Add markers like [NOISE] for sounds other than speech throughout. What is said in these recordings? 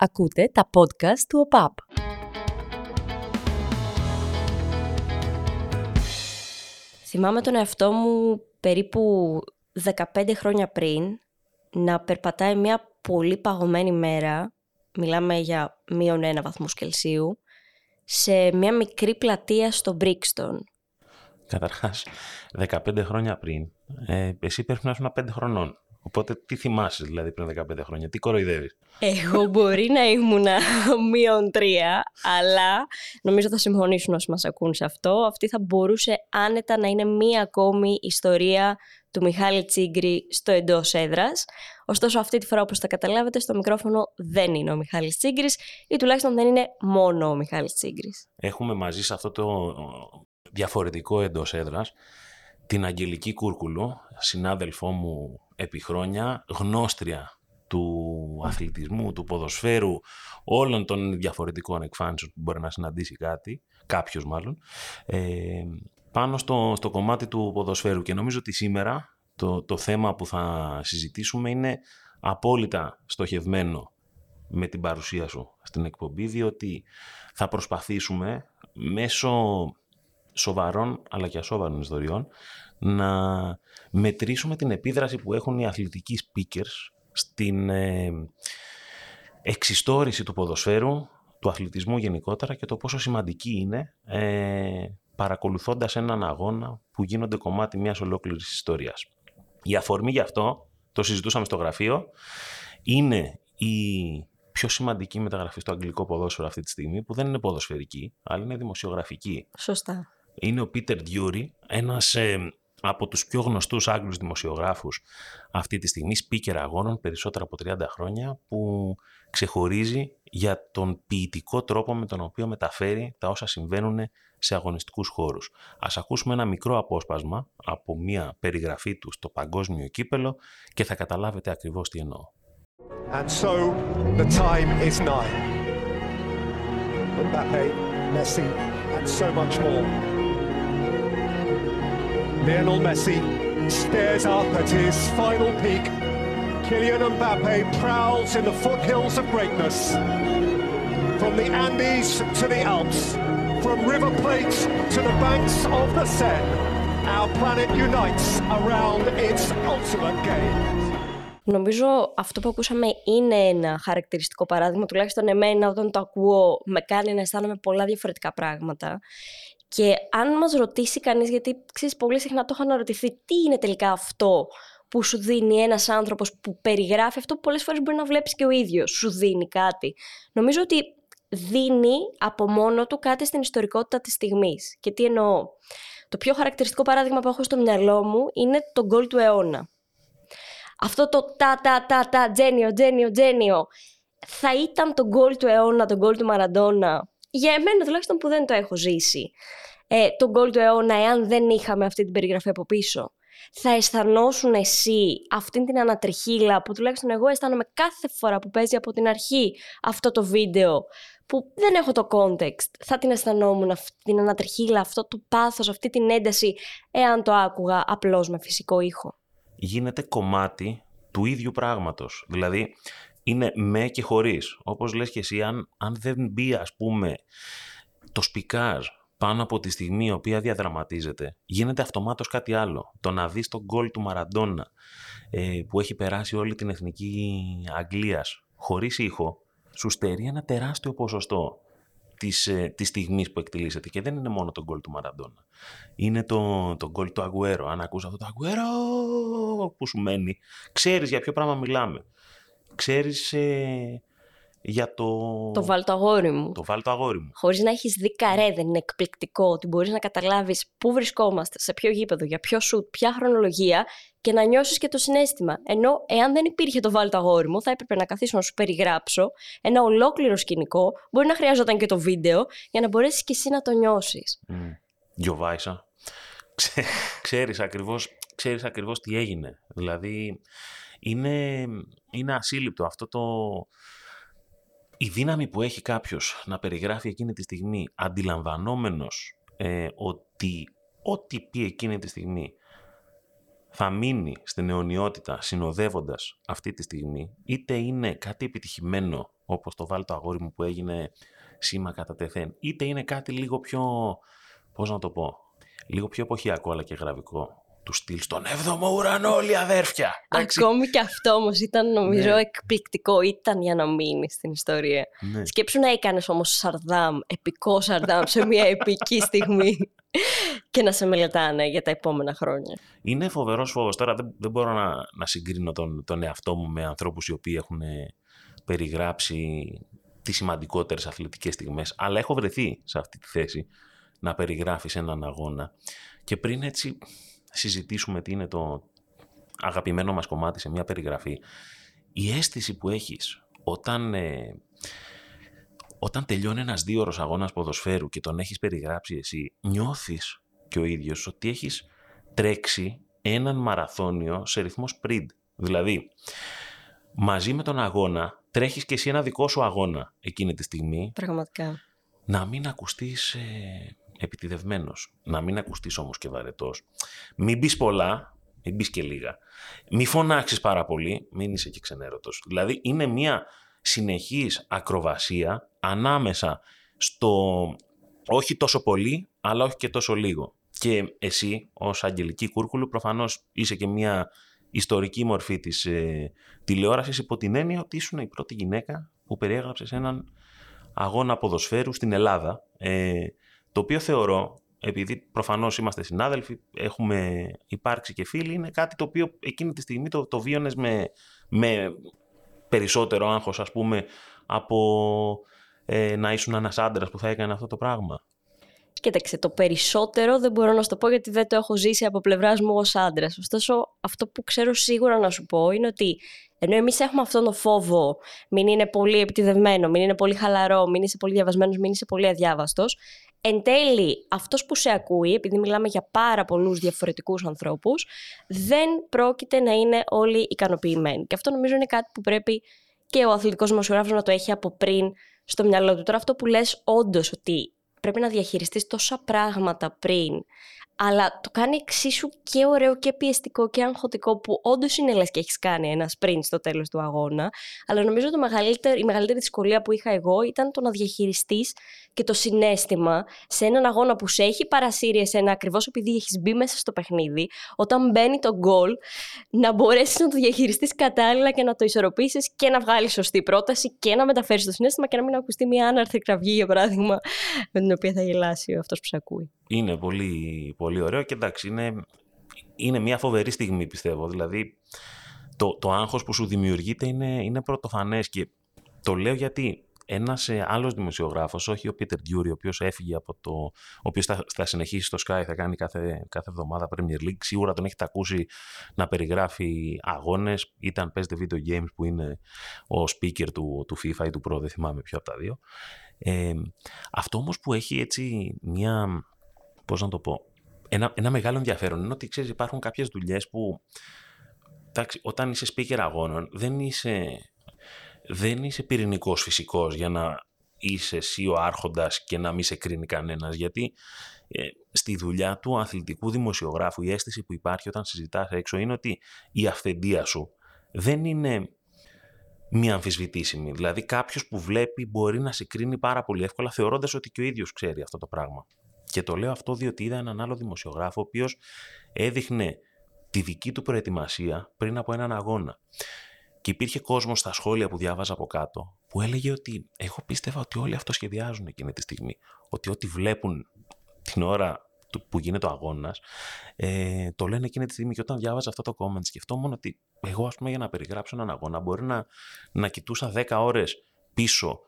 Ακούτε τα podcast του ΟΠΑΠ. Θυμάμαι τον εαυτό μου περίπου 15 χρόνια πριν να περπατάει μια πολύ παγωμένη μέρα, μιλάμε για μείον ένα βαθμούς Κελσίου, σε μια μικρή πλατεία στο Μπρίξτον. Καταρχάς, 15 χρόνια πριν, ε, εσύ πρέπει να ήσουν 5 χρονών. Οπότε τι θυμάσαι δηλαδή πριν 15 χρόνια, τι κοροϊδεύεις; Εγώ μπορεί να ήμουν μείον τρία, αλλά νομίζω θα συμφωνήσουν όσοι μας ακούν σε αυτό. Αυτή θα μπορούσε άνετα να είναι μία ακόμη ιστορία του Μιχάλη Τσίγκρη στο εντός έδρας. Ωστόσο, αυτή τη φορά, όπως θα καταλάβετε, στο μικρόφωνο δεν είναι ο Μιχάλης Τσίγκρης ή τουλάχιστον δεν είναι μόνο ο Μιχάλης Τσίγκρης. Έχουμε μαζί σε αυτό το διαφορετικό εντός έδρας την Αγγελική Κούρκουλου, συνάδελφό μου επί χρόνια, γνώστρια του αθλητισμού, του ποδοσφαίρου, όλων των διαφορετικών εκφάνσεων που μπορεί να συναντήσει κάτι, κάποιος μάλλον, ε, πάνω στο, στο κομμάτι του ποδοσφαίρου. Και νομίζω ότι σήμερα το, το θέμα που θα συζητήσουμε είναι απόλυτα στοχευμένο με την παρουσία σου στην εκπομπή, διότι θα προσπαθήσουμε μέσω σοβαρών αλλά και ασόβαρων ιστοριών να μετρήσουμε την επίδραση που έχουν οι αθλητικοί speakers στην ε, εξιστόρηση του ποδοσφαίρου, του αθλητισμού γενικότερα και το πόσο σημαντική είναι ε, παρακολουθώντας έναν αγώνα που γίνονται κομμάτι μιας ολόκληρης ιστορίας. Η αφορμή γι' αυτό, το συζητούσαμε στο γραφείο, είναι η πιο σημαντική μεταγραφή στο αγγλικό ποδόσφαιρο αυτή τη στιγμή, που δεν είναι ποδοσφαιρική, αλλά είναι δημοσιογραφική. Σωστά. Είναι ο Πίτερ Διούρι, ένας ε, από τους πιο γνωστούς Άγγλους δημοσιογράφους αυτή τη στιγμή, speaker αγώνων περισσότερα από 30 χρόνια, που ξεχωρίζει για τον ποιητικό τρόπο με τον οποίο μεταφέρει τα όσα συμβαίνουν σε αγωνιστικούς χώρους. Ας ακούσουμε ένα μικρό απόσπασμα από μια περιγραφή του στο παγκόσμιο κύπελο και θα καταλάβετε ακριβώς τι εννοώ. And so the time is nigh. Mbappe, Messi and so much more. Lionel Messi stares up at his final peak. Kylian Mbappe prowls in the foothills of greatness. From the Andes to the Alps, from River Plate to the banks of the Seine, our planet unites around its ultimate game. Νομίζω αυτό που ακούσαμε είναι ένα χαρακτηριστικό παράδειγμα, τουλάχιστον εμένα όταν το ακούω με κάνει να αισθάνομαι πολλά διαφορετικά πράγματα. Και αν μας ρωτήσει κανείς, γιατί ξέρεις πολύ συχνά το έχω αναρωτηθεί, τι είναι τελικά αυτό που σου δίνει ένας άνθρωπος που περιγράφει αυτό που πολλές φορές μπορεί να βλέπεις και ο ίδιος, σου δίνει κάτι. Νομίζω ότι δίνει από μόνο του κάτι στην ιστορικότητα της στιγμής. Και τι εννοώ. Το πιο χαρακτηριστικό παράδειγμα που έχω στο μυαλό μου είναι το γκολ του αιώνα. Αυτό το τα τα τα τα τζένιο τζένιο τζένιο θα ήταν το γκολ του αιώνα, το γκολ του Μαραντόνα για εμένα τουλάχιστον που δεν το έχω ζήσει, ε, το γκολ του αιώνα, εάν δεν είχαμε αυτή την περιγραφή από πίσω. Θα αισθανόσουν εσύ αυτήν την ανατριχίλα που τουλάχιστον εγώ αισθάνομαι κάθε φορά που παίζει από την αρχή αυτό το βίντεο που δεν έχω το context. Θα την αισθανόμουν αυτή την ανατριχίλα, αυτό το πάθος, αυτή την ένταση εάν το άκουγα απλώς με φυσικό ήχο. Γίνεται κομμάτι του ίδιου πράγματος. Δηλαδή είναι με και χωρίς. Όπως λες και εσύ, αν, αν δεν μπει ας πούμε το σπικάζ πάνω από τη στιγμή η οποία διαδραματίζεται, γίνεται αυτομάτως κάτι άλλο. Το να δεις τον γκολ του Μαραντόνα ε, που έχει περάσει όλη την εθνική Αγγλίας χωρίς ήχο, σου στερεί ένα τεράστιο ποσοστό της, ε, της στιγμής που εκτελήσεται. Και δεν είναι μόνο το γκολ του Μαραντόνα. Είναι το, το γκολ του Αγκουέρο. Αν ακούς αυτό το Αγκουέρο που σου μένει, ξέρεις για ποιο πράγμα μιλάμε ξέρεις ε, για το... Το βάλτο αγόρι μου. Το βάλτο αγόρι μου. Χωρίς να έχεις δει καρέ, δεν είναι εκπληκτικό ότι μπορείς να καταλάβεις πού βρισκόμαστε, σε ποιο γήπεδο, για ποιο σουτ, ποια χρονολογία και να νιώσεις και το συνέστημα. Ενώ εάν δεν υπήρχε το βάλτο αγόρι μου, θα έπρεπε να καθίσω να σου περιγράψω ένα ολόκληρο σκηνικό, μπορεί να χρειαζόταν και το βίντεο, για να μπορέσεις και εσύ να το νιώσεις. Mm. Γιωβάησα, ξέρεις ακριβώς, ξέρεις ακριβώς τι έγινε. Δηλαδή, είναι, είναι ασύλληπτο αυτό το... Η δύναμη που έχει κάποιος να περιγράφει εκείνη τη στιγμή αντιλαμβανόμενος ε, ότι ό,τι πει εκείνη τη στιγμή θα μείνει στην αιωνιότητα συνοδεύοντας αυτή τη στιγμή, είτε είναι κάτι επιτυχημένο όπως το βάλει το αγόρι μου που έγινε σήμα κατά τεθέν, είτε είναι κάτι λίγο πιο, πώς να το πω, λίγο πιο εποχιακό αλλά και γραβικό του στυλ στον 7ο ουρανό, όλοι αδέρφια. Ακόμη και αυτό όμως ήταν νομίζω ναι. εκπληκτικό. Ήταν για να μείνει στην ιστορία. Ναι. Σκέψου να έκανες όμως Σαρδάμ, επικό Σαρδάμ σε μια επική στιγμή και να σε μελετάνε για τα επόμενα χρόνια. Είναι φοβερός φόβος. Τώρα δεν, δεν μπορώ να, να συγκρίνω τον, τον εαυτό μου με ανθρώπους οι οποίοι έχουν περιγράψει τις σημαντικότερες αθλητικές στιγμές, αλλά έχω βρεθεί σε αυτή τη θέση να περιγράφεις έναν αγώνα. Και πριν έτσι συζητήσουμε τι είναι το αγαπημένο μας κομμάτι σε μια περιγραφή, η αίσθηση που έχεις όταν, ε, όταν τελειώνει ένας δύο ώρος αγώνας ποδοσφαίρου και τον έχεις περιγράψει εσύ, νιώθεις και ο ίδιος ότι έχεις τρέξει έναν μαραθώνιο σε ρυθμό sprint. Δηλαδή, μαζί με τον αγώνα τρέχεις και εσύ ένα δικό σου αγώνα εκείνη τη στιγμή. Πραγματικά. Να μην ακουστείς ε, επιτιδευμένος. Να μην ακουστείς όμως και βαρετός. Μην μπει πολλά, μην μπει και λίγα. Μην φωνάξεις πάρα πολύ, μην είσαι και ξενέρωτος. Δηλαδή είναι μια συνεχής ακροβασία ανάμεσα στο όχι τόσο πολύ, αλλά όχι και τόσο λίγο. Και εσύ, ως Αγγελική Κούρκουλου, προφανώς είσαι και μια ιστορική μορφή της ε, τηλεόρασης υπό την έννοια ότι ήσουν η πρώτη γυναίκα που περιέγραψες έναν αγώνα ποδοσφαίρου στην Ελλάδα. Ε, το οποίο θεωρώ, επειδή προφανώς είμαστε συνάδελφοι, έχουμε υπάρξει και φίλοι, είναι κάτι το οποίο εκείνη τη στιγμή το, το βίωνες με, με περισσότερο άγχος, ας πούμε, από ε, να ήσουν ένας άντρας που θα έκανε αυτό το πράγμα. Κοίταξε, το περισσότερο δεν μπορώ να σου το πω γιατί δεν το έχω ζήσει από πλευράς μου ως άντρας. Ωστόσο, αυτό που ξέρω σίγουρα να σου πω είναι ότι ενώ εμείς έχουμε αυτόν τον φόβο, μην είναι πολύ επιτιδευμένο, μην είναι πολύ χαλαρό, μην είσαι πολύ διαβασμένος, μην είσαι πολύ αδιάβαστος, εν τέλει αυτός που σε ακούει, επειδή μιλάμε για πάρα πολλούς διαφορετικούς ανθρώπους, δεν πρόκειται να είναι όλοι ικανοποιημένοι. Και αυτό νομίζω είναι κάτι που πρέπει και ο αθλητικός δημοσιογράφος να το έχει από πριν στο μυαλό του. Τώρα αυτό που λες όντως ότι πρέπει να διαχειριστείς τόσα πράγματα πριν αλλά το κάνει εξίσου και ωραίο και πιεστικό και αγχωτικό που όντως είναι λες και έχεις κάνει ένα sprint στο τέλος του αγώνα. Αλλά νομίζω το μεγαλύτερο, η μεγαλύτερη δυσκολία που είχα εγώ ήταν το να διαχειριστείς και το συνέστημα σε έναν αγώνα που σε έχει παρασύρει εσένα ακριβώς επειδή έχεις μπει μέσα στο παιχνίδι, όταν μπαίνει το γκολ, να μπορέσεις να το διαχειριστείς κατάλληλα και να το ισορροπήσεις και να βγάλεις σωστή πρόταση και να μεταφέρεις το συνέστημα και να μην ακουστεί μια άναρθη κραυγή, για παράδειγμα, με την οποία θα γελάσει αυτός που σε ακούει. Είναι πολύ, πολύ ωραίο και εντάξει, είναι, είναι μια φοβερή στιγμή πιστεύω. Δηλαδή, το, το άγχος που σου δημιουργείται είναι, είναι πρωτοφανές και το λέω γιατί ένας ε, άλλος δημοσιογράφος, όχι ο Πίτερ Ντιούρι, ο οποίος έφυγε από το. ο οποίος θα, θα, συνεχίσει στο Sky, θα κάνει κάθε, κάθε εβδομάδα Premier League. Σίγουρα τον έχετε ακούσει να περιγράφει αγώνες. Ήταν παίζετε video games που είναι ο speaker του, του FIFA ή του Pro, δεν θυμάμαι ποιο από τα δύο. Ε, αυτό όμως που έχει έτσι μια Πώς να το πω, ένα, ένα μεγάλο ενδιαφέρον είναι ότι ξέρεις, υπάρχουν κάποιες δουλειές που εντάξει, όταν είσαι speaker αγώνων δεν είσαι, δεν είσαι πυρηνικός φυσικός για να είσαι εσύ ο άρχοντας και να μην σε κρίνει κανένας. Γιατί ε, στη δουλειά του αθλητικού δημοσιογράφου η αίσθηση που υπάρχει όταν συζητάς έξω είναι ότι η αυθεντία σου δεν είναι μη αμφισβητήσιμη. Δηλαδή κάποιος που βλέπει μπορεί να σε κρίνει πάρα πολύ εύκολα θεωρώντας ότι και ο ίδιος ξέρει αυτό το πράγμα. Και το λέω αυτό διότι είδα έναν άλλο δημοσιογράφο ο οποίος έδειχνε τη δική του προετοιμασία πριν από έναν αγώνα. Και υπήρχε κόσμος στα σχόλια που διάβαζα από κάτω που έλεγε ότι εγώ πίστευα ότι όλοι αυτό σχεδιάζουν εκείνη τη στιγμή. Ότι ό,τι βλέπουν την ώρα που γίνεται ο αγώνας, ε, το λένε εκείνη τη στιγμή. Και όταν διάβαζα αυτό το comment, σκεφτόμουν ότι εγώ, ας πούμε, για να περιγράψω έναν αγώνα, μπορεί να, να κοιτούσα 10 ώρες πίσω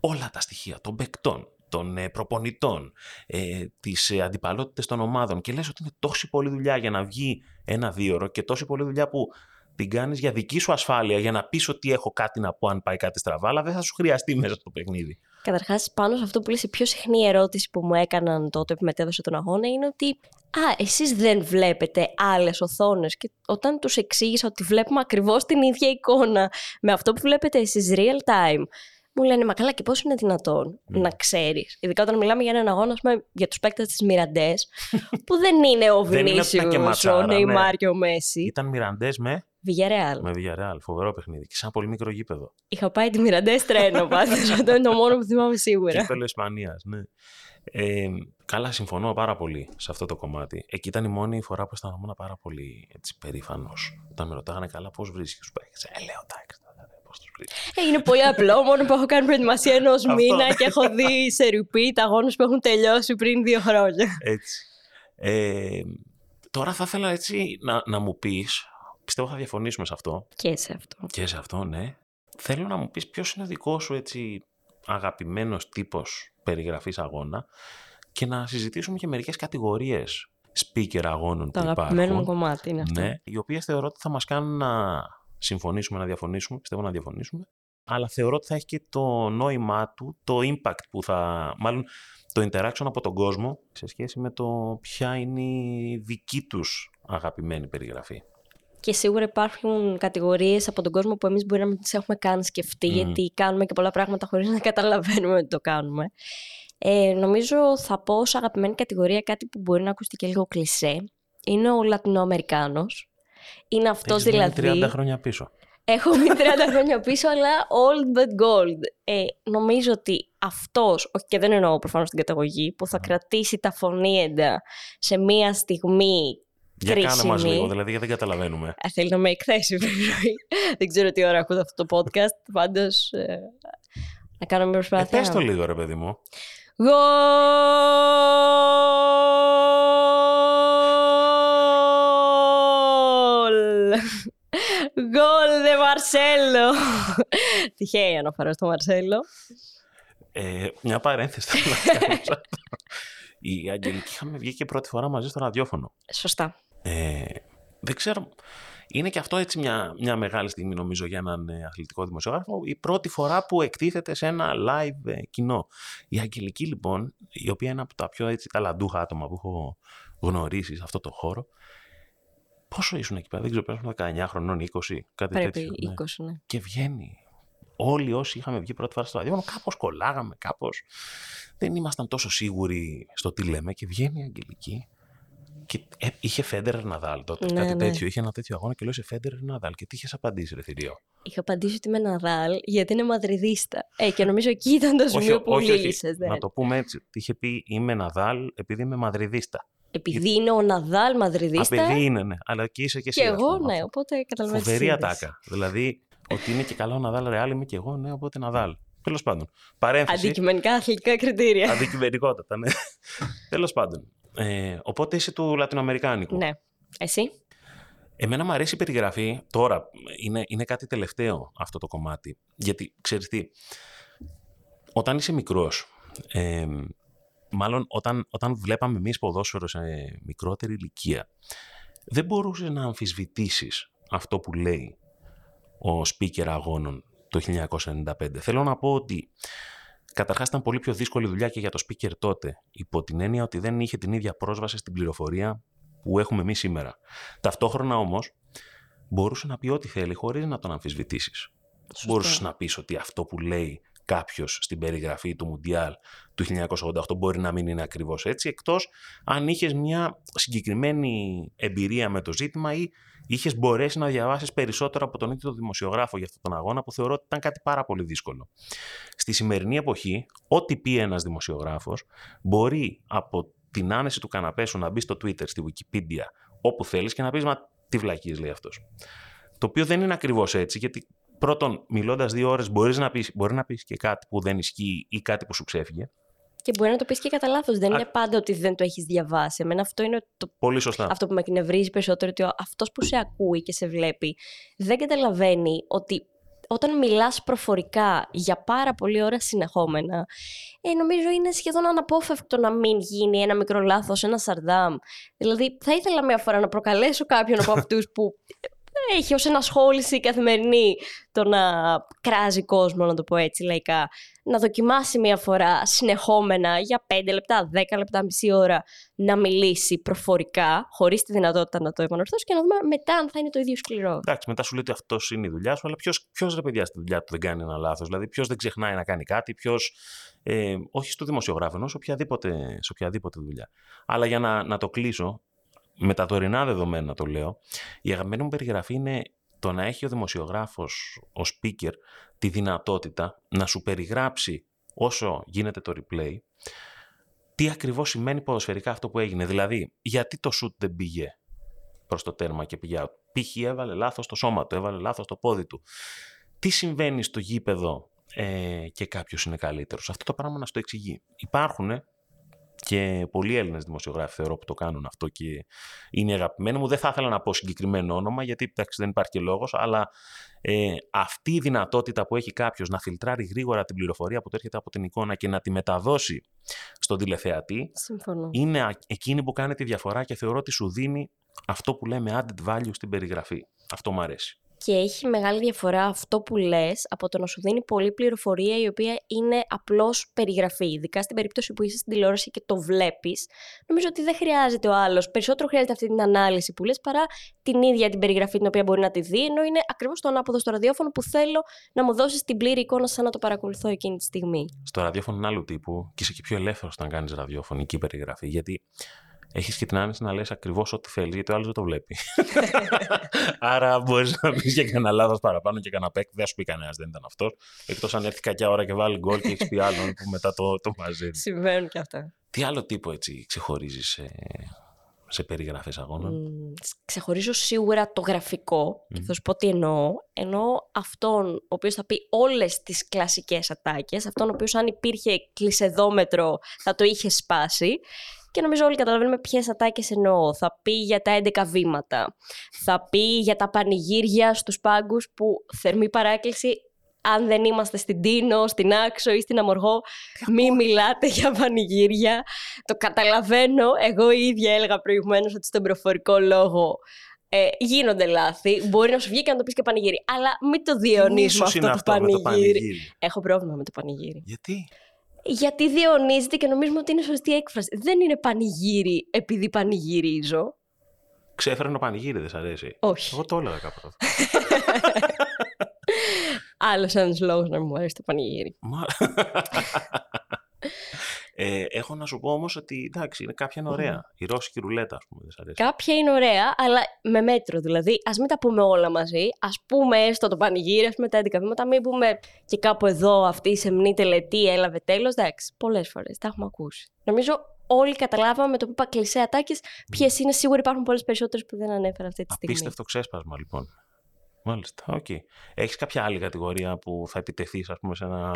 όλα τα στοιχεία των παικτών, των ε, προπονητών, ε, τις ε, αντιπαλότητες των ομάδων και λες ότι είναι τόση πολλή δουλειά για να βγει ένα δίωρο και τόση πολλή δουλειά που την κάνεις για δική σου ασφάλεια, για να πεις ότι έχω κάτι να πω αν πάει κάτι στραβά, αλλά δεν θα σου χρειαστεί [LAUGHS] μέσα στο παιχνίδι. Καταρχάς, πάνω σε αυτό που λες, η πιο συχνή ερώτηση που μου έκαναν τότε που μετέδωσε τον αγώνα είναι ότι «Α, εσείς δεν βλέπετε άλλες οθόνες» και όταν τους εξήγησα ότι βλέπουμε ακριβώς την ίδια εικόνα με αυτό που βλέπετε εσείς real time, μου λένε, μα καλά και πώς είναι δυνατόν να ξέρεις. Ειδικά όταν μιλάμε για έναν αγώνα, ας πούμε, για τους παίκτες της Μιραντές, [LAUGHS] που δεν είναι ο Δεν είναι Βινίσιους, πια και ο ματσάρα, Νεϊμάρ ναι. και ο Μέση. Ήταν Μιραντές με, Villarreal. με Villarreal. Φοβερό παιχνίδι. Και σε ένα πολύ μικρό γήπεδο. Είχα πάει τη Μιραντές τρένο [LAUGHS] πάντως, αυτό είναι το μόνο που θυμάμαι σίγουρα. Κύπελο Ισπανίας, ναι. Ε, καλά, συμφωνώ πάρα πολύ σε αυτό το κομμάτι. Εκεί ήταν η μόνη φορά που αισθανόμουν πάρα πολύ έτσι, περήφανος. Όταν με ρωτάγανε καλά, πώς βρίσκεις τους παίκτες; Ε, λέω εντάξει, πώ του βρίσκει. Ε, είναι πολύ απλό, μόνο που έχω κάνει προετοιμασία ενός Αυτό. μήνα και έχω δει σε repeat αγώνες που έχουν τελειώσει πριν δύο χρόνια. Έτσι. Ε, τώρα θα ήθελα έτσι να, να μου πεις. Πιστεύω θα διαφωνήσουμε σε αυτό. Και σε αυτό. Και σε αυτό, ναι. Θέλω να μου πεις ποιος είναι ο δικός σου έτσι αγαπημένος τύπος περιγραφής αγώνα και να συζητήσουμε και μερικές κατηγορίες speaker αγώνων Το που αγαπημένο μου υπάρχουν. κομμάτι είναι αυτό. Ναι, οι οποίες θεωρώ ότι θα μας κάνουν να συμφωνήσουμε, να διαφωνήσουμε, πιστεύω να διαφωνήσουμε, αλλά θεωρώ ότι θα έχει και το νόημά του, το impact που θα, μάλλον το interaction από τον κόσμο σε σχέση με το ποια είναι η δική τους αγαπημένη περιγραφή. Και σίγουρα υπάρχουν κατηγορίες από τον κόσμο που εμείς μπορεί να μην τις έχουμε καν σκεφτεί, Μμμ. γιατί κάνουμε και πολλά πράγματα χωρίς να καταλαβαίνουμε ότι το κάνουμε. Ε, νομίζω θα πω ως αγαπημένη κατηγορία κάτι που μπορεί να ακουστεί και λίγο κλισέ. Είναι ο Λατινοαμερικάνος. Είναι αυτός Έχεις μείνει δηλαδή... 30 χρόνια πίσω. Έχω μείνει [LAUGHS] 30 χρόνια πίσω, αλλά old but gold. Ε, νομίζω ότι αυτός, όχι και δεν εννοώ προφανώς την καταγωγή, που θα κρατήσει τα φωνήεντα σε μία στιγμή Για κάνε μας κρίσιμη. λίγο, δηλαδή γιατί δεν καταλαβαίνουμε. Ε, θέλει να με εκθέσει επιρροή. [LAUGHS] δεν ξέρω τι ώρα ακούτε αυτό το podcast. Πάντως, ε, να κάνω μια Ε, προσπάθεια. πες το λίγο ρε παιδί μου. Γκολ! Γκολ δε Μαρσέλο! Τυχαία αναφορά στο Μαρσέλο. Ε, μια παρένθεση θέλω να κάνω σε αυτό. Η Αγγελική είχαμε βγει και πρώτη φορά μαζί στο ραδιόφωνο. Σωστά. Ε, δεν ξέρω. Είναι και αυτό έτσι μια, μια μεγάλη στιγμή νομίζω για έναν ε, αθλητικό δημοσιογράφο. Η πρώτη φορά που εκτίθεται σε ένα live ε, κοινό. Η Αγγελική λοιπόν, η οποία είναι από τα πιο έτσι ταλαντούχα άτομα που έχω γνωρίσει σε αυτό το χώρο. Πόσο ήσουν εκεί πέρα, δεν ξέρω, πέρασαν 19 χρονών, 20, κάτι Πρέπει τέτοιο. ναι. 20, ναι. και βγαίνει. Όλοι όσοι είχαμε βγει πρώτη φορά στο ραδιόφωνο, κάπως κολλάγαμε, κάπως. Δεν ήμασταν τόσο σίγουροι στο τι λέμε και βγαίνει η Αγγελική. Και ε, είχε Φέντερ Ναδάλ τότε. Ναι, κάτι ναι. τέτοιο. Είχε ένα τέτοιο αγώνα και λέω σε Φέντερ Ναδάλ. Και τι είχες απαντήσει, ρε θηρίο; Είχα απαντήσει ότι είμαι Ναδάλ γιατί είναι Μαδριδίστα. Ε, και νομίζω εκεί ήταν το σημείο που όχι, όχι. λύσες, ναι. Να το πούμε έτσι. Τι είχε πει Είμαι Ναδάλ επειδή είμαι Μαδριδίστα. Επειδή είναι ο Ναδάλ Μαδριδίστας Απειδή είναι, ναι. Αλλά και είσαι και εσύ. και ας εγώ, πούμε. ναι, οπότε καταλαβαίνεις. τη Φοβερή σύνδεση. ατάκα. Δηλαδή, ότι είναι και καλά ο Ναδάλ Ρεάλ, είμαι και εγώ, ναι, οπότε Ναδάλ. Τέλος πάντων. Παρένθεση. Αντικειμενικά αθλητικά κριτήρια. Αντικειμενικότατα, ναι. Τέλος πάντων. Ε, οπότε είσαι του Λατινοαμερικάνικου. ναι. Εσύ; Εμένα μου αρέσει η περιγραφή. Τώρα είναι, είναι κάτι τελευταίο αυτό το κομμάτι. Γιατί ξέρεις τι, όταν είσαι μικρός, ε, μάλλον όταν, όταν βλέπαμε εμείς ποδόσφαιρο σε μικρότερη ηλικία, δεν μπορούσες να αμφισβητήσεις αυτό που λέει ο speaker αγώνων το 1995. Θέλω να πω ότι καταρχάς ήταν πολύ πιο δύσκολη δουλειά και για το speaker τότε, υπό την έννοια ότι δεν είχε την ίδια πρόσβαση στην πληροφορία που έχουμε εμείς σήμερα. Ταυτόχρονα όμως μπορούσε να πει ό,τι θέλει χωρίς να τον αμφισβητήσεις. Σωστό. Μπορούσες να πεις ότι αυτό που λέει κάποιος στην περιγραφή του Μουντιάλ του 1988 μπορεί να μην είναι ακριβώς έτσι, εκτός αν είχες μια συγκεκριμένη εμπειρία με το ζήτημα ή είχες μπορέσει να διαβάσεις περισσότερο από τον ίδιο τον δημοσιογράφο για αυτόν τον αγώνα που θεωρώ ότι ήταν κάτι πάρα πολύ δύσκολο. Στη σημερινή εποχή, ό,τι πει ένας δημοσιογράφος μπορεί από την άνεση του καναπέ σου να μπει στο Twitter, στη Wikipedia, όπου θέλεις και να πεις «Μα τι βλακίες λέει αυτός». Το οποίο δεν είναι ακριβώς έτσι, γιατί πρώτον, μιλώντας δύο ώρες μπορείς να πεις, μπορεί να πεις και κάτι που δεν ισχύει ή κάτι που σου ξέφυγε. Και μπορεί να το πεις και κατά λάθος. Δεν Α- είναι πάντα ότι δεν το έχεις διαβάσει. Εμένα αυτό είναι το, Πολύ σωστά. αυτό που με εκνευρίζει περισσότερο. Ότι αυτός που σε ακούει και σε βλέπει δεν καταλαβαίνει ότι όταν μιλάς προφορικά για πάρα πολλή ώρα συνεχόμενα, ε, νομίζω είναι σχεδόν αναπόφευκτο να μην γίνει ένα μικρό λάθος, ένα σαρδάμ. Δηλαδή, θα ήθελα μια φορά να προκαλέσω κάποιον από [LAUGHS] αυτούς που έχει ως ενασχόληση καθημερινή το να κράζει κόσμο, να το πω έτσι λαϊκά, να δοκιμάσει μία φορά συνεχόμενα για 5 λεπτά, 10 λεπτά, μισή ώρα να μιλήσει προφορικά, χωρίς τη δυνατότητα να το επανορθώσει και να δούμε μετά αν θα είναι το ίδιο σκληρό. Εντάξει, μετά σου λέει ότι αυτός είναι η δουλειά σου, αλλά ποιος ρε παιδιά στη δουλειά του δεν κάνει ένα λάθος; Δηλαδή, ποιος δεν ξεχνάει να κάνει κάτι, ποιος. Ε, όχι στο δημοσιογράφο, ενώ σε οποιαδήποτε, σε οποιαδήποτε δουλειά. Αλλά για να, να το κλείσω, με τα τωρινά δεδομένα το λέω, η αγαπημένη μου περιγραφή είναι το να έχει ο δημοσιογράφος, ο speaker, τη δυνατότητα να σου περιγράψει όσο γίνεται το replay, τι ακριβώς σημαίνει ποδοσφαιρικά αυτό που έγινε. Δηλαδή, γιατί το shoot δεν πήγε προς το τέρμα και πήγε out. Π.χ. έβαλε λάθος το σώμα του, έβαλε λάθος το πόδι του. Τι συμβαίνει στο γήπεδο ε, και κάποιος είναι καλύτερος. Αυτό το πράγμα να στο εξηγεί. Υπάρχουν και πολλοί Έλληνες δημοσιογράφοι θεωρώ που το κάνουν αυτό και είναι αγαπημένοι μου. Δεν θα ήθελα να πω συγκεκριμένο όνομα, γιατί εντάξει, δεν υπάρχει και λόγος, αλλά ε, αυτή η δυνατότητα που έχει κάποιος να φιλτράρει γρήγορα την πληροφορία που έρχεται από την εικόνα και να τη μεταδώσει στον τηλεθεατή, Συμφωνώ. είναι εκείνη που κάνει τη διαφορά και θεωρώ ότι σου δίνει αυτό που λέμε added value στην περιγραφή. Αυτό μου αρέσει και έχει μεγάλη διαφορά αυτό που λες από το να σου δίνει πολλή πληροφορία η οποία είναι απλώς περιγραφή. Ειδικά στην περίπτωση που είσαι στην τηλεόραση και το βλέπεις, νομίζω ότι δεν χρειάζεται ο άλλος. Περισσότερο χρειάζεται αυτή την ανάλυση που λες παρά την ίδια την περιγραφή την οποία μπορεί να τη δει, ενώ είναι ακριβώς το ανάποδο στο ραδιόφωνο που θέλω να μου δώσεις την πλήρη εικόνα σαν να το παρακολουθώ εκείνη τη στιγμή. Στο ραδιόφωνο είναι άλλου τύπου και είσαι και πιο ελεύθερος όταν κάνεις ραδιοφωνική περιγραφή. Γιατί έχεις και την άνεση να λες ακριβώς ό,τι θέλεις, γιατί ο άλλος δεν το βλέπει. [LAUGHS] Άρα μπορείς να πεις για κανένα λάθος παραπάνω και κανένα παίκτη. Δεν σου πει κανένας, δεν ήταν αυτός. Εκτός αν έρθει κακιά ώρα και βάλει γκολ και έχεις πει άλλον που μετά το, το μαζεύει. Συμβαίνουν και αυτά. Τι άλλο τύπο έτσι ξεχωρίζεις σε, σε περιγραφές αγώνων; Mm, ξεχωρίζω σίγουρα το γραφικό. Mm. Και θα σου πω τι εννοώ. Εννοώ αυτόν ο οποίος θα πει όλες τις κλασικές ατάκες. Αυτόν ο οποίος, αν υπήρχε κλεισεδόμετρο, θα το είχε σπάσει. Και νομίζω όλοι καταλαβαίνουμε ποιες ατάκες εννοώ. Θα πει για τα 11 βήματα. Θα πει για τα πανηγύρια στους πάγκους που θερμή παράκληση. Αν δεν είμαστε στην Τίνο, στην Άξο ή στην Αμοργό, μη μιλάτε για πανηγύρια. Το καταλαβαίνω. Εγώ η ίδια έλεγα προηγουμένως ότι στον προφορικό λόγο ε, γίνονται λάθη. Μπορεί να σου βγει και να το πεις και πανηγύρι. Αλλά μην το διαιωνίσουμε αυτό, το, πανηγύρι. το πανηγύρι. Έχω πρόβλημα με το πανηγύρι. Γιατί; Γιατί διαιωνίζεται και νομίζουμε ότι είναι σωστή έκφραση. Δεν είναι πανηγύρι επειδή πανηγυρίζω. Ξέφερνο πανηγύρι, δεν σ' αρέσει. Όχι. Εγώ το έλεγα κάποτε. [LAUGHS] Άλλος ένας λόγος να μου αρέσει το πανηγύρι. [LAUGHS] Ε, έχω να σου πω όμως ότι εντάξει, είναι κάποια είναι ωραία. Mm. Η ρώσικη ρουλέτα, ας πούμε, δεν σ' αρέσει. Κάποια είναι ωραία, αλλά με μέτρο. Δηλαδή, ας μην τα πούμε όλα μαζί. Α πούμε έστω το πανηγύρι, ας πούμε τα 11 βήματα. Μην πούμε και κάπου εδώ αυτή η σεμνή τελετή έλαβε τέλος. Εντάξει, πολλές φορές τα έχουμε ακούσει. Νομίζω όλοι καταλάβαμε με το που είπα κλεισέ ατάκες ποιες είναι. Σίγουρα υπάρχουν πολλές περισσότερες που δεν ανέφερα αυτή τη στιγμή. Απίστευτο ξέσπασμα λοιπόν. Μάλιστα, OK. Okay. Έχεις κάποια άλλη κατηγορία που θα επιτεθείς, ας πούμε, σε, ένα,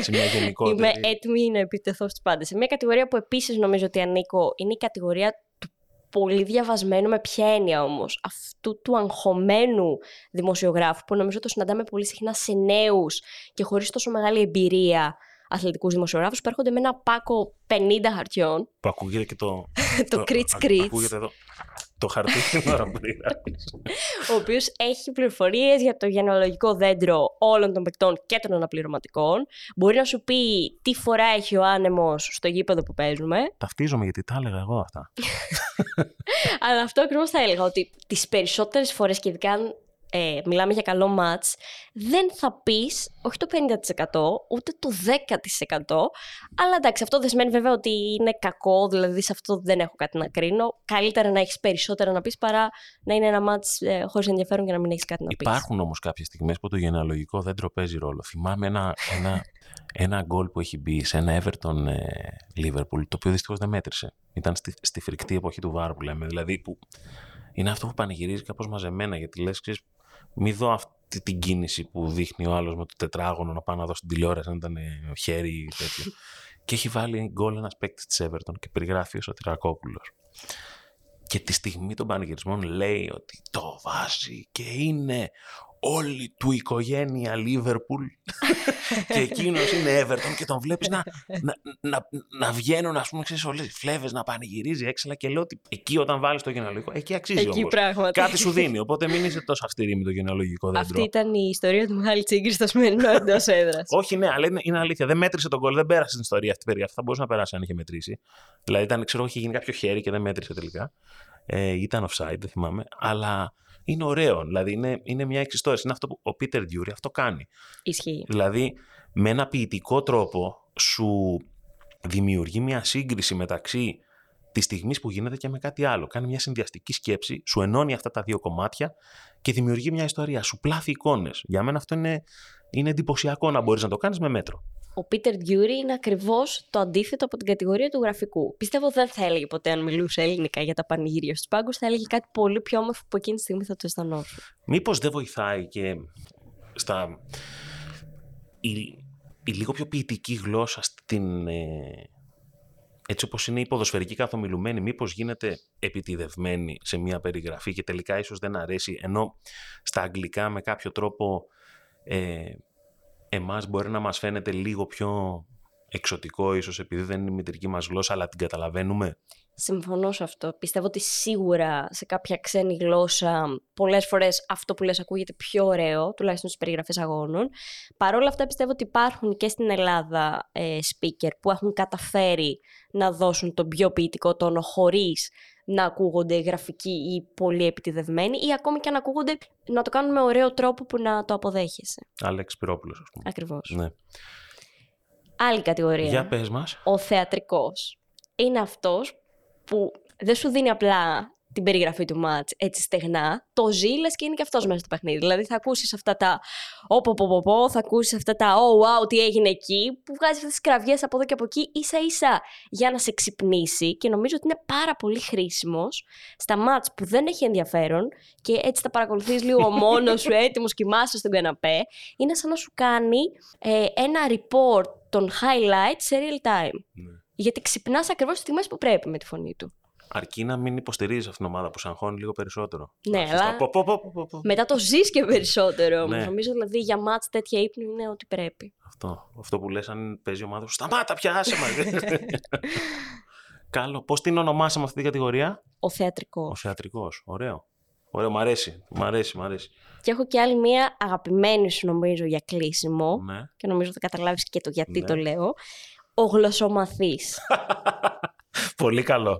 σε μια [LAUGHS] γενικότερη... Είμαι έτοιμη να επιτεθώ στους πάντες. Σε μια κατηγορία που επίσης νομίζω ότι ανήκω, είναι η κατηγορία του πολύ διαβασμένου, με ποια έννοια όμως, αυτού του αγχωμένου δημοσιογράφου, που νομίζω το συναντάμε πολύ συχνά σε νέους και χωρίς τόσο μεγάλη εμπειρία αθλητικούς δημοσιογράφους που έρχονται με ένα πάκο 50 χαρτιών. Που ακούγεται και το. [LAUGHS] το κρίτ κρίτ. Ακούγεται εδώ. Το χαρτί την ώρα που Ο οποίος έχει πληροφορίες για το γενεαλογικό δέντρο όλων των παικτών και των αναπληρωματικών. Μπορεί να σου πει τι φορά έχει ο άνεμος στο γήπεδο που παίζουμε. Ταυτίζομαι γιατί τα έλεγα εγώ αυτά. [LAUGHS] Αλλά αυτό ακριβώς θα έλεγα ότι τις περισσότερες φορές και ειδικά αν ε, μιλάμε για καλό μάτς, δεν θα πεις όχι το 50% ούτε το 10%. Αλλά εντάξει, αυτό δεν σημαίνει βέβαια ότι είναι κακό, δηλαδή σε αυτό δεν έχω κάτι να κρίνω. Καλύτερα να έχεις περισσότερα να πεις παρά να είναι ένα μάτς ε, χωρίς ενδιαφέρον και να μην έχεις κάτι να πεις. Υπάρχουν όμως κάποιες στιγμές που το γενεαλογικό δέντρο παίζει ρόλο. Θυμάμαι ένα, ένα, ένα γκολ που έχει μπει σε ένα Everton ε, Liverpool, το οποίο δυστυχώς δεν μέτρησε. Ήταν στη, στη φρικτή εποχή του βάρου που λέμε. Δηλαδή που είναι αυτό που πανηγυρίζει κάπως μαζεμένα, γιατί λες, ξέρεις, μη δω αυτή την κίνηση που δείχνει ο άλλος με το τετράγωνο να πάει να δω στην τηλεόραση, αν ήταν χέρι ή τέτοιο. [LAUGHS] και έχει βάλει γκολ ένας παίκτης της Everton και περιγράφει ο Σωτηρακόπουλος. Και τη στιγμή των πανηγυρισμών λέει ότι το βάζει και είναι όλη του οικογένεια Λίβερπουλ [LAUGHS] και εκείνος είναι Everton και τον βλέπεις να, να, να, να βγαίνουν, ας πούμε, ξέρεις όλες τι φλέβες, να πανηγυρίζει έξαλα και λέω ότι εκεί όταν βάλεις το γενεαλογικό, εκεί αξίζει Εκεί όμως. πράγματι. Κάτι σου δίνει. Οπότε μην είσαι τόσο αυστηρή με το γενεαλογικό δέντρο. Αυτή ήταν η ιστορία του Μιχάλη Τσίγκρη στο σημερινό εντός έδρας. [LAUGHS] Όχι, ναι, αλλά είναι, είναι αλήθεια. Δεν μέτρησε τον κόλλ, δεν πέρασε την ιστορία αυτή περί αυτή. Θα μπορούσε να περάσει αν είχε μετρήσει. Δηλαδή, ήταν, ξέρω, είχε γίνει κάποιο χέρι και δεν μέτρησε τελικά. Ε, ήταν offside, δεν θυμάμαι. Αλλά είναι ωραίο. Δηλαδή, είναι, είναι μια εξιστόρηση. Είναι αυτό που ο Πίτερ Ντρούρι αυτό κάνει. Ισχύει. Δηλαδή, με ένα ποιητικό τρόπο σου δημιουργεί μια σύγκριση μεταξύ της στιγμής που γίνεται και με κάτι άλλο. Κάνει μια συνδυαστική σκέψη, σου ενώνει αυτά τα δύο κομμάτια και δημιουργεί μια ιστορία. Σου πλάθει εικόνες. Για μένα αυτό είναι, είναι εντυπωσιακό να μπορείς να το κάνεις με μέτρο. Ο Πίτερ Ντρούρι είναι ακριβώς το αντίθετο από την κατηγορία του γραφικού. Πιστεύω δεν θα έλεγε ποτέ αν μιλούσε ελληνικά για τα πανηγύρια στους πάγκους, θα έλεγε κάτι πολύ πιο όμορφο που εκείνη τη στιγμή θα το αισθανόσουν. Μήπως δεν βοηθάει και στα. Η, η λίγο πιο ποιητική γλώσσα στην. ε, έτσι όπως είναι η ποδοσφαιρική καθομιλουμένη, μήπως γίνεται επιτιδευμένη σε μια περιγραφή και τελικά ίσως δεν αρέσει, ενώ στα αγγλικά με κάποιο τρόπο ε, εμάς μπορεί να μας φαίνεται λίγο πιο εξωτικό ίσως επειδή δεν είναι η μητρική μας γλώσσα αλλά την καταλαβαίνουμε. Συμφωνώ σε αυτό. Πιστεύω ότι σίγουρα σε κάποια ξένη γλώσσα πολλές φορές αυτό που λες ακούγεται πιο ωραίο, τουλάχιστον στις περιγραφές αγώνων. Παρ' όλα αυτά πιστεύω ότι υπάρχουν και στην Ελλάδα ε, speaker που έχουν καταφέρει να δώσουν τον πιο ποιητικό τόνο χωρίς να ακούγονται γραφικοί ή πολύ επιτιδευμένοι ή ακόμη και να ακούγονται να το κάνουν με ωραίο τρόπο που να το αποδέχεσαι. Άλεξ Πυρόπουλος ας πούμε. Ακριβώς. Ναι. Άλλη κατηγορία. Για πες μας. ο θεατρικός είναι αυτός που δεν σου δίνει απλά την περιγραφή του μάτς έτσι στεγνά, το ζει λες και είναι και αυτός μέσα στο παιχνίδι. Δηλαδή θα ακούσεις αυτά τα «Ωπο, πο, πο, πο», θα ακούσεις αυτά τα «Oh, wow, τι έγινε εκεί», που βγάζει αυτές τις κραυγές από εδώ και από εκεί, ίσα ίσα για να σε ξυπνήσει και νομίζω ότι είναι πάρα πολύ χρήσιμος στα μάτς που δεν έχει ενδιαφέρον και έτσι θα παρακολουθείς λίγο [LAUGHS] μόνος σου έτοιμος κοιμάσαι στον καναπέ, είναι σαν να σου κάνει ε, ένα report των highlights σε real time. Ναι. Γιατί ξυπνάς ακριβώς τι στιγμές που πρέπει με τη φωνή του. Αρκεί να μην υποστηρίζεις αυτήν την ομάδα που σε αγχώνει λίγο περισσότερο. Ναι, Να αφήσεις αλλά- τα πω, πω, πω, πω, πω, πω. Μετά το ζεις και περισσότερο όμως. Ναι. Νομίζω δηλαδή για μάτς τέτοια ύπνου είναι ό,τι πρέπει. Αυτό, αυτό που λες αν παίζει η ομάδα σου. Σταμάτα πια, άσε μας. [LAUGHS] Καλό. Πώς την ονομάσαμε αυτή την κατηγορία; Ο θεατρικός. Ο θεατρικός. Ωραίο. Ωραίο, μ' αρέσει. Μ' αρέσει, μ' αρέσει. Και έχω και άλλη μία αγαπημένη σου νομίζω για κλείσιμο. Ναι. Και νομίζω θα καταλάβεις και το γιατί Ναι. το λέω. Ο γλωσσομαθής. [LAUGHS] Πολύ καλό.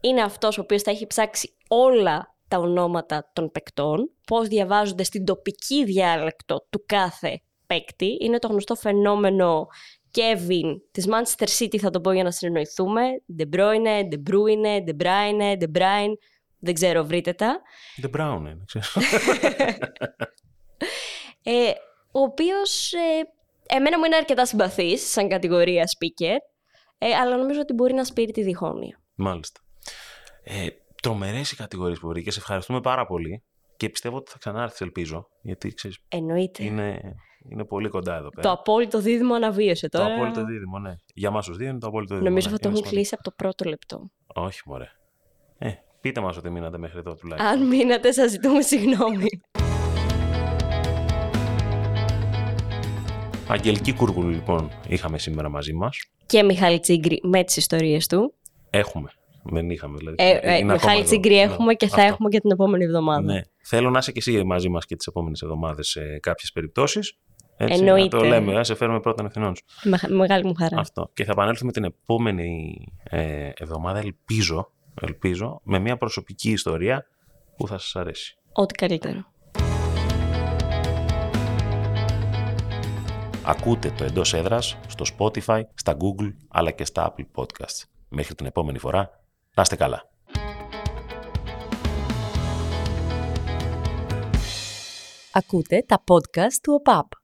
είναι αυτός ο οποίος θα έχει ψάξει όλα τα ονόματα των παικτών, πώς διαβάζονται στην τοπική διάλεκτο του κάθε παίκτη. Είναι το γνωστό φαινόμενο Kevin της Manchester City, θα το πω για να συνεννοηθούμε. De Bruyne, De Bruyne, De Bruyne, De Bruyne. Δεν ξέρω, βρείτε τα. The Brown είναι, ξέρω. [LAUGHS] Ε, ο οποίος ε, εμένα μου είναι αρκετά συμπαθής σαν κατηγορία speaker, ε, αλλά νομίζω ότι μπορεί να σπείρει τη διχόνοια. Μάλιστα. Ε, Τρομερές οι κατηγορίες που βρήκες. Σε ευχαριστούμε πάρα πολύ και πιστεύω ότι θα ξανάρθεις, ελπίζω. Γιατί ξέρεις, Εννοείται. είναι, είναι πολύ κοντά εδώ Το πέρα. απόλυτο δίδυμο αναβίωσε Το τώρα. απόλυτο δίδυμο, ναι. Για εμά τους δύο είναι το απόλυτο δίδυμο. Νομίζω ναι. θα το Είναι έχουν σημαντικό. κλείσει από το πρώτο λεπτό. Όχι, μωρέ. Ε, πείτε μας ότι μείνατε μέχρι εδώ τουλάχιστον. Αν μείνατε, σας ζητούμε συγγνώμη. Αγγελική Κούρκουλου, λοιπόν, είχαμε σήμερα μαζί μας. Και Μιχάλη Τσίγκρη με τις ιστορίες του. Έχουμε. Δεν είχαμε, δηλαδή. Ε, ε, Είναι ακόμα Μιχάλη εδώ. Τσίγκρη Ναι, έχουμε και θα αυτό. έχουμε και την επόμενη εβδομάδα. Ναι. Θέλω να είσαι και εσύ μαζί μας και τις επόμενες εβδομάδες σε κάποιες περιπτώσεις. Εννοείται. Να το λέμε, να σε φέρουμε πρώτον ευθυνών σου. Με, με μεγάλη μου χαρά. Αυτό. Και θα επανέλθουμε την επόμενη ε, εβδομάδα, ελπίζω, ελπίζω, με μια προσωπική ιστορία που θα σας αρέσει. Ό,τι καλύτερο. Ακούτε το εντός έδρας στο Spotify, στα Google αλλά και στα Apple Podcasts. Μέχρι την επόμενη φορά, να είστε καλά. Ακούτε τα podcast του ΟΠΑΠ.